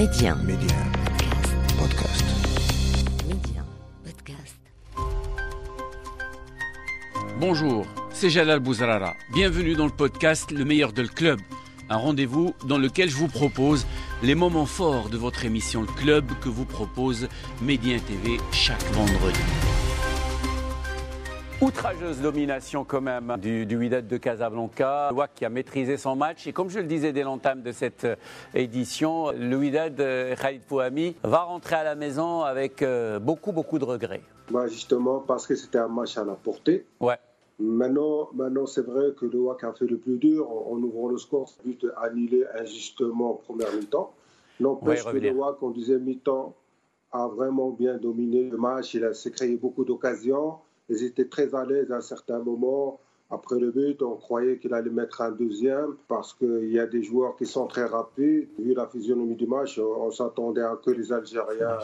Média. Média. Podcast. Média. Podcast. Bonjour, c'est Jalal Bouzrara. Bienvenue dans le podcast Le meilleur de le club. Un rendez-vous dans lequel je vous propose les moments forts de votre émission Le Club que vous propose Média TV chaque vendredi. Outrageuse domination quand même du, du Wydad de Casablanca, Wak qui a maîtrisé son match et comme je le disais dès l'entame de cette euh, édition, le Wydad euh, Khalid Fouhami va rentrer à la maison avec euh, beaucoup beaucoup de regrets. Bah, justement, parce que c'était un match à la portée. Ouais. Maintenant, maintenant c'est vrai que le WAC a fait le plus dur en, en ouvrant le score, but annulé injustement en première mi-temps. N'empêche Ouais, que. WAC en deuxième mi-temps a vraiment bien dominé le match. Il a- s'est créé beaucoup d'occasions. Ils étaient très à l'aise à un certain moment. Après le but, on croyait qu'il allait mettre un deuxième parce qu'il y a des joueurs qui sont très rapides. Vu la physionomie du match, on, s'attendait à que les Algériens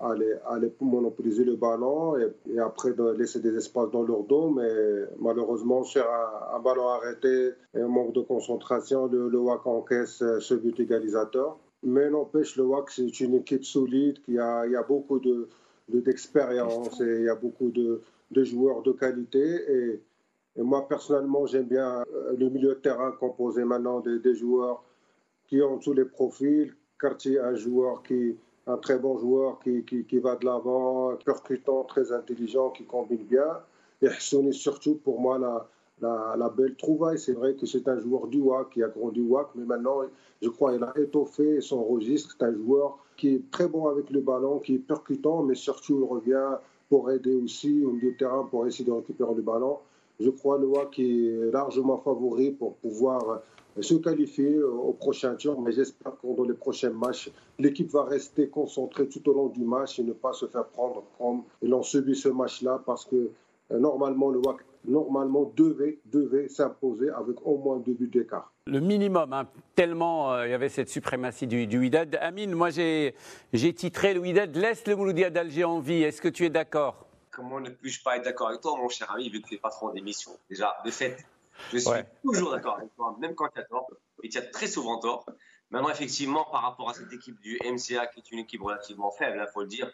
allaient, allaient monopoliser le ballon et, et après laisser des espaces dans leur dos. Mais malheureusement, sur un, un ballon arrêté et un manque de concentration, le, le WAC encaisse euh, ce but égalisateur. Mais n'empêche, le WAC, c'est une équipe solide qui a, il y a beaucoup de, de- d'expérience et il y a beaucoup de, de joueurs de qualité. Et, moi, personnellement, j'aime bien euh, le milieu de terrain composé maintenant des, des joueurs qui ont tous les profils. Cartier, un joueur qui, un très bon joueur qui, qui, qui va de l'avant, percutant, très intelligent, qui combine bien. Et Hassouni, surtout, pour moi, la, la, belle trouvaille. C'est vrai que c'est un joueur du WAC, qui a grandi au WAC, mais maintenant, je crois qu'il a étoffé son registre. C'est un joueur qui est très bon avec le ballon, qui est percutant, mais surtout, il revient pour aider aussi au milieu de terrain pour essayer de récupérer le ballon. Je crois le WAC est largement favori pour pouvoir se qualifier au prochain tour, mais j'espère que dans les prochains matchs, l'équipe va rester concentrée tout au long du match et ne pas se faire prendre comme ils ont subi ce match-là parce que euh, normalement le WAC normalement devait, devait s'imposer avec au moins deux buts d'écart. Le minimum, hein, tellement euh, il y avait cette suprématie du, du Wydad. Amine, moi j'ai j'ai titré le Wydad laisse le Mouloudia d'Alger en vie. Est-ce que tu es d'accord? Comment ne puis-je pas être d'accord avec toi, mon cher ami, vu que tu es patron d'émission? Déjà, de fait, je suis Ouais. toujours d'accord avec toi, même quand tu as tort, et tu as très souvent tort. Maintenant, effectivement, par rapport à cette équipe du MCA, qui est une équipe relativement faible, il faut le dire,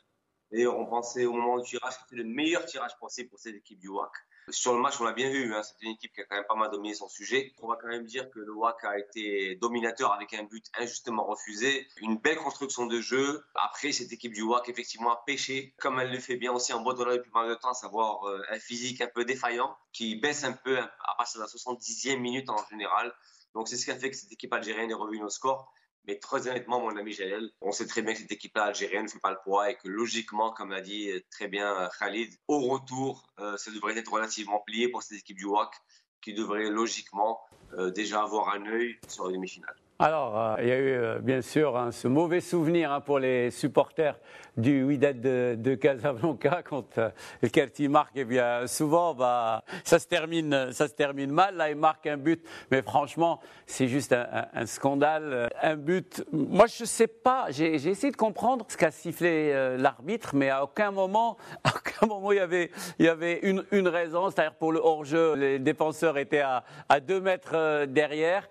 D'ailleurs, on pensait au moment du tirage que c'était le meilleur tirage possible pour cette équipe du WAC. Sur le match, on l'a bien vu, hein, c'était une équipe qui a quand même pas mal dominé son sujet. On va quand même dire que le WAC a été dominateur avec un but injustement refusé. Une belle construction de jeu. Après, cette équipe du WAC, effectivement, a pêché, comme elle le fait bien aussi en Bodola depuis pas mal de temps, à savoir euh, un physique un peu défaillant, qui baisse un peu à partir de la 70e minute en général. Donc, c'est ce qui a fait que cette équipe algérienne est revenue au score. Mais très honnêtement, mon ami Jalel, on sait très bien que cette équipe-là algérienne ne fait pas le poids et que logiquement, comme l'a dit très bien Khalid, au retour, euh, ça devrait être relativement plié pour cette équipe du WAC qui devrait logiquement euh, déjà avoir un œil sur la demi-finale. Alors, euh, il y a eu euh, bien sûr hein, ce mauvais souvenir hein, pour les supporters du Wydad de, de Casablanca quand euh, le Kerti marque. Et bien souvent, bah, ça, se termine, ça se termine mal. Là, il marque un but. Mais franchement, c'est juste un, scandale. euh, Un but. Moi, je ne sais pas. J'ai essayé de comprendre ce qu'a sifflé euh, l'arbitre, mais à aucun moment, à aucun moment il y avait, une, raison. C'est-à-dire pour le hors-jeu, les défenseurs étaient à, à deux mètres euh, derrière.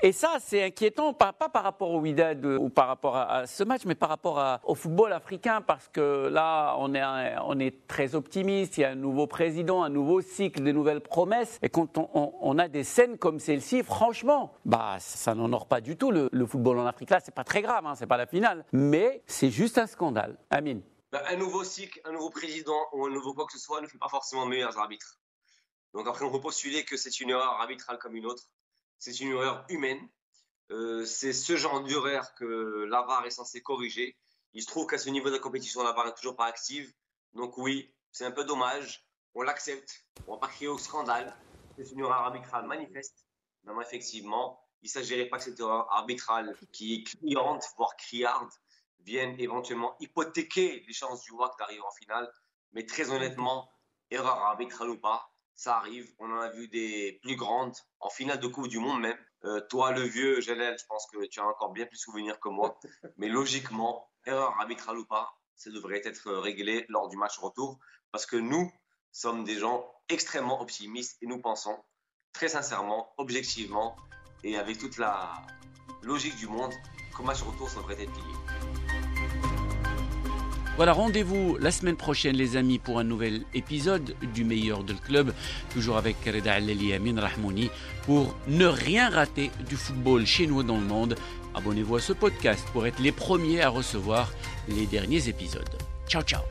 Et ça, c'est inquiétant, pas, par rapport au Wydad euh, ou par rapport à, ce match, mais par rapport au football africain, parce que là, on est, très optimiste. Il y a un nouveau président, un nouveau cycle, de nouvelles promesses. Et quand on, a des scènes comme celle-ci, franchement, bah, ça n'honore pas du tout le, football en Afrique. Là, c'est pas très grave, hein, c'est pas la finale, mais c'est juste un scandale. Amine. Ben, un nouveau cycle, un nouveau président ou un nouveau quoi que ce soit ne fait pas forcément meilleurs arbitres. Donc après, on peut postuler que c'est une erreur arbitrale comme une autre. C'est une erreur humaine. Euh, c'est ce genre d'erreur que l'AVAR est censé corriger. Il se trouve qu'à ce niveau de la compétition, l'AVAR n'est toujours pas active. Donc oui, c'est un peu dommage. On l'accepte. On va pas crier au scandale. C'est une erreur arbitrale manifeste. Non, effectivement, il ne s'agirait pas que cette erreur arbitrale qui est criante, voire criarde, vienne éventuellement hypothéquer les chances du WAC d'arriver en finale. Mais très honnêtement, erreur arbitrale ou pas, ça arrive. On en a vu des plus grandes en finale de Coupe du Monde même. Euh, toi, le vieux, Jalel, je pense que tu as encore bien plus souvenir que moi. Mais logiquement, erreur arbitrale ou pas, ça devrait être réglé lors du match retour. Parce que nous sommes des gens extrêmement optimistes et nous pensons très sincèrement, objectivement et avec toute la logique du monde comme match retour, ça devrait être plié. Voilà, rendez-vous la semaine prochaine, les amis, pour un nouvel épisode du meilleur de le club, toujours avec Reda Aleli Amin Rahmouni, pour ne rien rater du football chez nous dans le monde. Abonnez-vous à ce podcast pour être les premiers à recevoir les derniers épisodes. Ciao, ciao